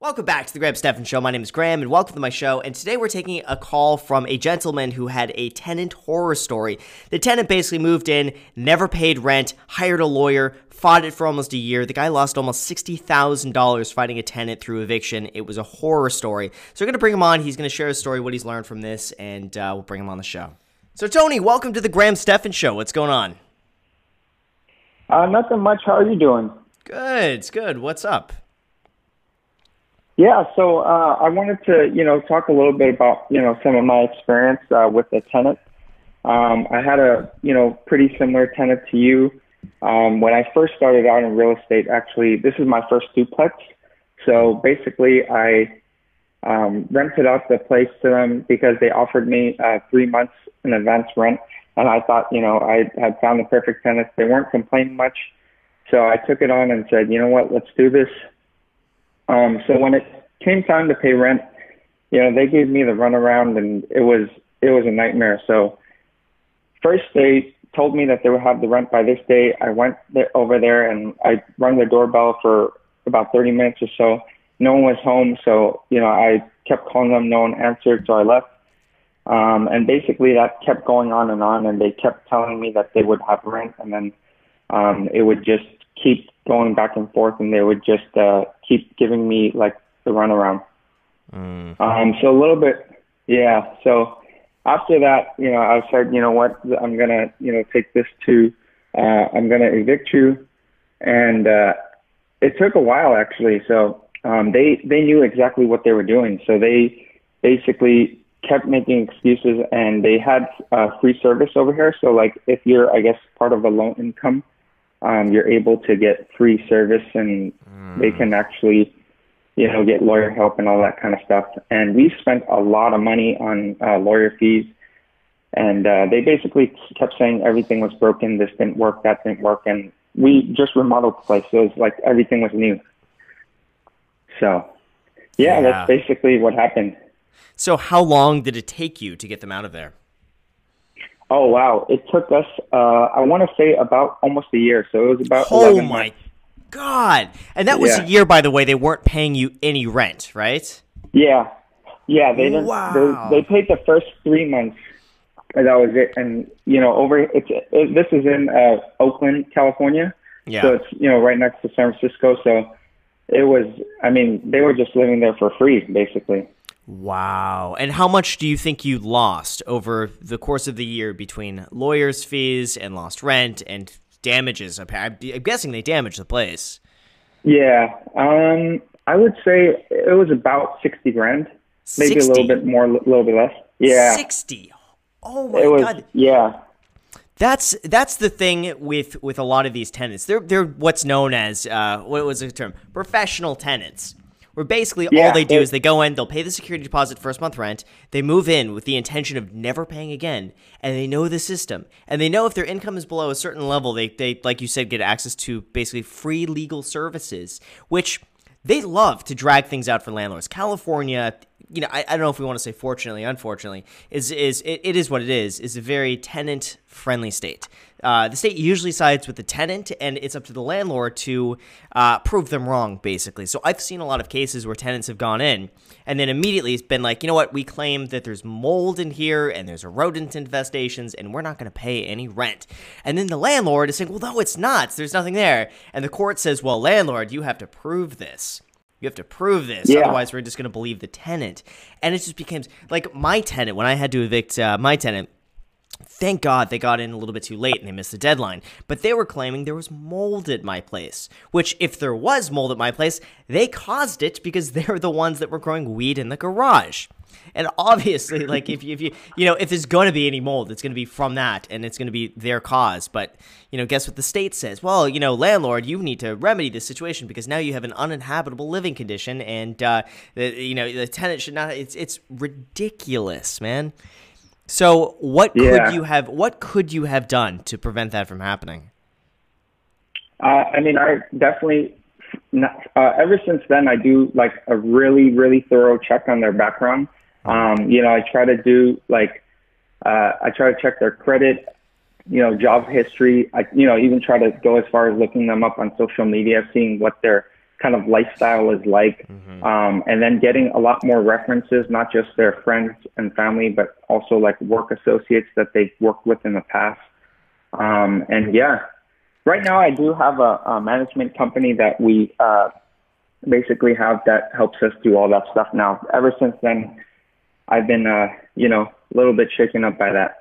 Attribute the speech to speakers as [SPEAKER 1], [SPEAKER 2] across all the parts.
[SPEAKER 1] Welcome back to the Graham Stephan Show. My name is Graham, and welcome to my show. And today we're taking a call from a gentleman who had a tenant horror story. The tenant basically moved in, never paid rent, hired a lawyer, fought it for almost a year. The guy lost almost $60,000 fighting a tenant through eviction. It was a horror story. So we're going to bring him on. He's going to share his story, what he's learned from this, and uh, we'll bring him on the show. So, Tony, welcome to the Graham Stephan Show. What's going on?
[SPEAKER 2] Uh, nothing much. How are you doing?
[SPEAKER 1] Good. It's good. What's up?
[SPEAKER 2] Yeah, so uh, I wanted to, you know, talk a little bit about, you know, some of my experience uh, with the tenant. Um, I had a, you know, pretty similar tenant to you. Um, when I first started out in real estate, actually, this is my first duplex. So basically, I um, rented out the place to them because they offered me uh, three months in advance rent. And I thought, you know, I had found the perfect tenants. They weren't complaining much. So I took it on and said, you know what, let's do this. Um, so when it came time to pay rent, you know, they gave me the runaround and it was it was a nightmare. So first they told me that they would have the rent by this day. I went there, over there and I rang the doorbell for about 30 minutes or so. No one was home, so you know I kept calling them. No one answered, so I left. Um, and basically that kept going on and on, and they kept telling me that they would have rent, and then um, it would just keep going back and forth, and they would just uh, keep giving me like the runaround. Mm. Um, so a little bit, yeah. So after that, you know, I said, you know what, I'm gonna, you know, take this to, uh, I'm gonna evict you, and uh, it took a while actually. So um, they they knew exactly what they were doing. So they basically kept making excuses, and they had uh, free service over here. So like, if you're, I guess, part of a low income um, you're able to get free service and mm. they can actually, you know, get lawyer help and all that kind of stuff. And we spent a lot of money on uh, lawyer fees. And uh, they basically kept saying everything was broken, this didn't work, that didn't work. And we just remodeled the place. So it was like everything was new. So, yeah, yeah. that's basically what happened.
[SPEAKER 1] So, how long did it take you to get them out of there?
[SPEAKER 2] Oh wow! It took us, uh, I want to say, about almost a year. So it was about.
[SPEAKER 1] Oh my months. god! And that was yeah. a year, by the way. They weren't paying you any rent, right?
[SPEAKER 2] Yeah, yeah. They didn't. Wow. They, they paid the first three months, and that was it. And you know, over it's it, this is in uh, Oakland, California. Yeah. So it's you know right next to San Francisco. So it was. I mean, they were just living there for free, basically.
[SPEAKER 1] Wow. And how much do you think you lost over the course of the year between lawyers' fees and lost rent and damages? I'm guessing they damaged the place.
[SPEAKER 2] Yeah. Um, I would say it was about 60 grand. Maybe 60? a little bit more, a little bit less. Yeah.
[SPEAKER 1] 60. Oh my
[SPEAKER 2] was,
[SPEAKER 1] god.
[SPEAKER 2] Yeah.
[SPEAKER 1] That's that's the thing with with a lot of these tenants. They're they're what's known as uh, what was the term? Professional tenants where basically yeah, all they do it, is they go in, they'll pay the security deposit first month rent, they move in with the intention of never paying again, and they know the system. And they know if their income is below a certain level, they, they like you said, get access to basically free legal services, which they love to drag things out for landlords. California, you know, I, I don't know if we want to say fortunately, unfortunately, is is it, it is what it is. Is a very tenant friendly state. Uh, the state usually sides with the tenant, and it's up to the landlord to uh, prove them wrong, basically. So I've seen a lot of cases where tenants have gone in and then immediately it's been like, you know what, we claim that there's mold in here and there's rodent infestations, and we're not going to pay any rent. And then the landlord is saying, well, no, it's not. There's nothing there. And the court says, well, landlord, you have to prove this. You have to prove this. Yeah. Otherwise, we're just going to believe the tenant. And it just becomes like my tenant, when I had to evict uh, my tenant, Thank God they got in a little bit too late and they missed the deadline. But they were claiming there was mold at my place, which, if there was mold at my place, they caused it because they're the ones that were growing weed in the garage. And obviously, like if you, if you you know if there's to be any mold, it's to be from that, and it's to be their cause. But you know, guess what the state says? Well, you know, landlord, you need to remedy this situation because now you have an uninhabitable living condition, and uh, the, you know the tenant should not. It's it's ridiculous, man. So what yeah. could you have what could you have done to prevent that from happening?
[SPEAKER 2] Uh, I mean, I definitely. Not, uh, ever since then, I do like a really, really thorough check on their background. Um, you know, I try to do like uh, I try to check their credit, you know, job history. I, you know, even try to go as far as looking them up on social media, seeing what their kind of lifestyle is like, mm-hmm. um, and then getting a lot more references, not just their friends and family, but also like work associates that they've worked with in the past. Um, and yeah, right now I do have a, a management company that we uh, basically have that helps us do all that stuff now. Ever since then, I've been, uh, you know, a little bit shaken up by that.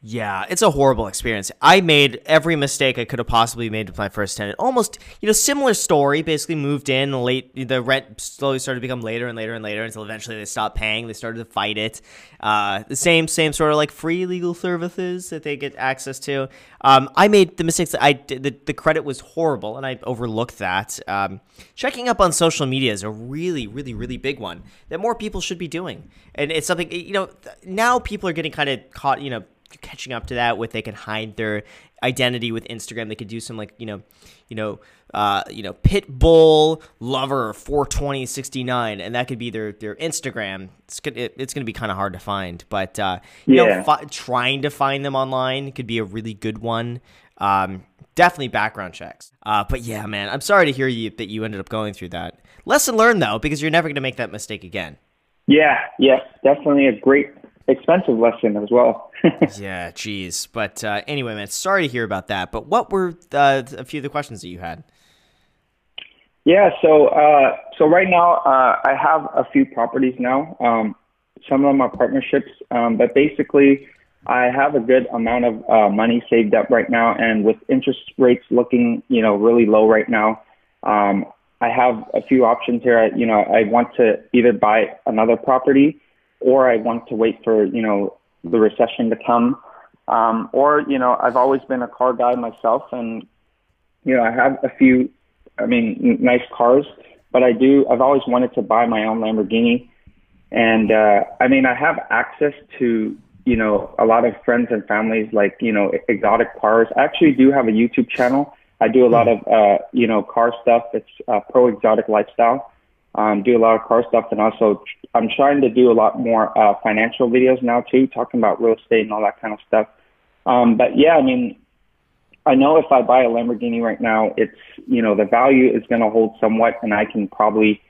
[SPEAKER 1] Yeah, it's a horrible experience. I made every mistake I could have possibly made with my first tenant. Almost, you know, similar story. Basically, moved in late. The rent slowly started to become later and later and later until eventually they stopped paying. They started to fight it. Uh, the same, same sort of like free legal services that they get access to. Um, I made the mistakes that I did. The, the credit was horrible, and I overlooked that. Um, checking up on social media is a really, really, really big one that more people should be doing, and it's something you know. Now people are getting kind of caught. You know catching up to that with they can hide their identity with Instagram. They could do some like you know, you know, uh, you know, Pitbull lover four twenty sixty nine, and that could be their their Instagram. It's gonna, it, it's going to be kind of hard to find, but uh, you yeah. know, fi- trying to find them online could be a really good one. Um, definitely background checks. Uh, but yeah, man, I'm sorry to hear you that you ended up going through that. Lesson learned though, because you're never going to make that mistake again.
[SPEAKER 2] Yeah, yes, definitely a great expensive lesson as well.
[SPEAKER 1] yeah, geez. But uh, anyway, man, sorry to hear about that. But what were uh, a few of the questions that you had?
[SPEAKER 2] Yeah, so uh, so right now uh, I have a few properties now. Um, some of them are partnerships, um, but basically I have a good amount of uh, money saved up right now, and with interest rates looking you know really low right now, um, I have a few options here. I, you know, I want to either buy another property or I want to wait for, you know, the recession to come. Um, or, you know, I've always been a car guy myself and, you know, I have a few, I mean, nice cars, but I do, I've always wanted to buy my own Lamborghini. And, uh, I mean, I have access to, you know, a lot of friends and families like, you know, exotic cars. I actually do have a YouTube channel. I do a lot of, uh, you know, car stuff. It's uh, Pro Exotic Lifestyle um, do a lot of car stuff, and also I'm trying to do a lot more uh, financial videos now too, talking about real estate and all that kind of stuff. Um, but yeah, I mean, I know if I buy a Lamborghini right now, it's you know the value is going to hold somewhat, and I can probably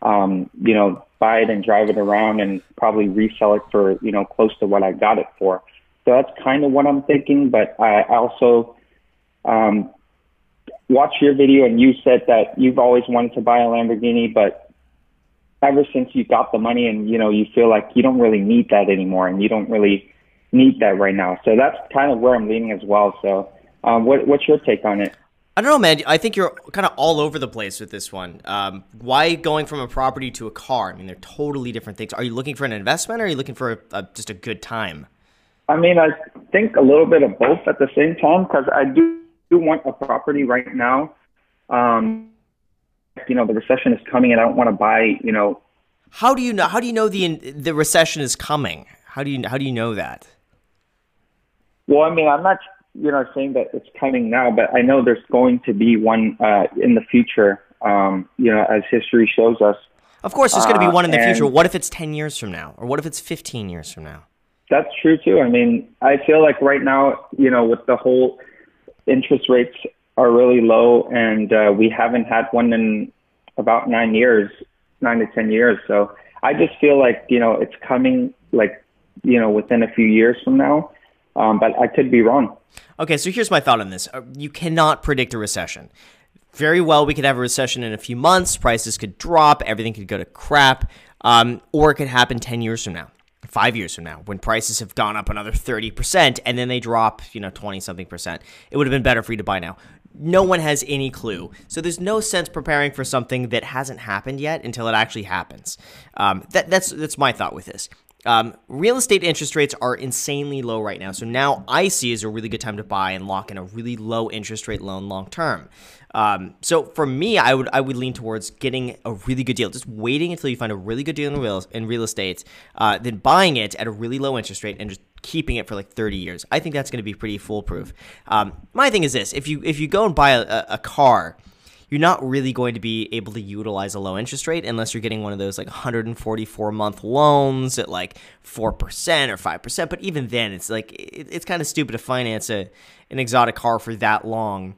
[SPEAKER 2] um, you know buy it and drive it around and probably resell it for you know close to what I got it for. So that's kind of what I'm thinking. But I also um, watched your video and you said that you've always wanted to buy a Lamborghini, but ever since you got the money and you know you feel like you don't really need that anymore and you don't really need that right now. So that's kind of where I'm leaning as well. So um, what, what's your take on it?
[SPEAKER 1] I don't know, man. I think you're kind of all over the place with this one. Um, why going from a property to a car? I mean, they're totally different things. Are you looking for an investment or are you looking for a, a, just a good time?
[SPEAKER 2] I mean, I think a little bit of both at the same time because I do, do want a property right now. Um, you know the recession is coming and I don't want to buy you know.
[SPEAKER 1] How do you know? How do you know the the recession is coming? How do you how do you know that?
[SPEAKER 2] Well, I mean, I'm not you know saying that it's coming now, but I know there's going to be one uh, in the future. Um, you know, as history shows us.
[SPEAKER 1] Of course, there's going to be one in the uh, future. What if it's 10 years from now, or what if it's 15 years from now?
[SPEAKER 2] That's true too. I mean, I feel like right now, you know, with the whole interest rates are really low, and uh, we haven't had one in about nine years, nine to ten years. So I just feel like you know it's coming like you know within a few years from now, um, but I could be wrong.
[SPEAKER 1] Okay, so here's my thought on this: uh, you cannot predict a recession. Very well, we could have a recession in a few months. Prices could drop. Everything could go to crap. Um, or it could happen 10 years from now five years from now when prices have gone up another 30% and then they drop you know 20 something percent it would have been better for you to buy now no one has any clue. So there's no sense preparing for something that hasn't happened yet until it actually happens. Um, that, that's that's my thought with this. Um, real estate interest rates are insanely low right now. So now I see is a really good time to buy and lock in a really low interest rate loan long term. Um, so for me, I would I would lean towards getting a really good deal, just waiting until you find a really good deal in real in real estate, uh, then buying it at a really low interest rate and just keeping it for like 30 years. I think that's going to be pretty foolproof. Um, my thing is this: if you if you go and buy a, a car you're not really going to be able to utilize a low interest rate unless you're getting one of those like 144 month loans at like 4% or 5%. But even then, it's like, it's kind of stupid to finance a, an exotic car for that long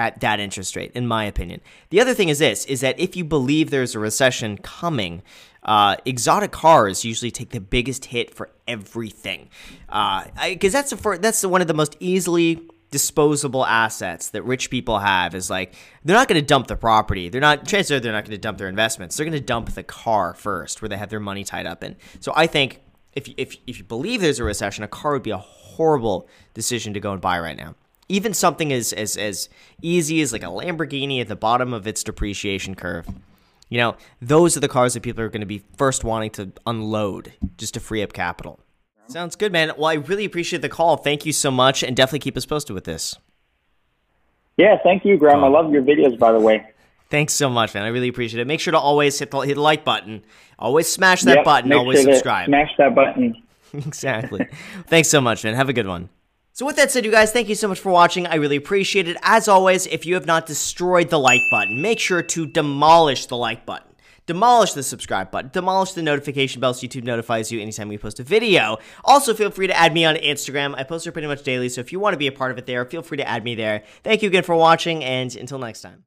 [SPEAKER 1] at that interest rate, in my opinion. The other thing is this: is that if you believe there's a recession coming, uh, exotic cars usually take the biggest hit for everything, because uh, that's the, that's one of the most easily disposable assets that rich people have is like they're not going to dump the property. They're not chances are they're not going to dump their investments. They're going to dump the car first, where they have their money tied up in. So I think if if if you believe there's a recession, a car would be a horrible decision to go and buy right now. Even something as as as easy as like a Lamborghini at the bottom of its depreciation curve. You know, those are the cars that people are going to be first wanting to unload just to free up capital. Sounds good, man. Well, I really appreciate the call. Thank you so much, and definitely keep us posted with this.
[SPEAKER 2] Yeah, thank you, Graham. I love your videos, by the way.
[SPEAKER 1] Thanks so much, man. I really appreciate it. Make sure to always hit the, hit the like button. Always smash that yep, button. Always sure subscribe.
[SPEAKER 2] Smash that button.
[SPEAKER 1] exactly. Thanks so much, man. Have a good one. So with that said, you guys, thank you so much for watching. I really appreciate it. As always, if you have not destroyed the like button, make sure to demolish the like button. Demolish the subscribe button. Demolish the notification bell so YouTube notifies you anytime we post a video. Also, feel free to add me on Instagram. I post there pretty much daily, so if you want to be a part of it there, feel free to add me there. Thank you again for watching, and until next time.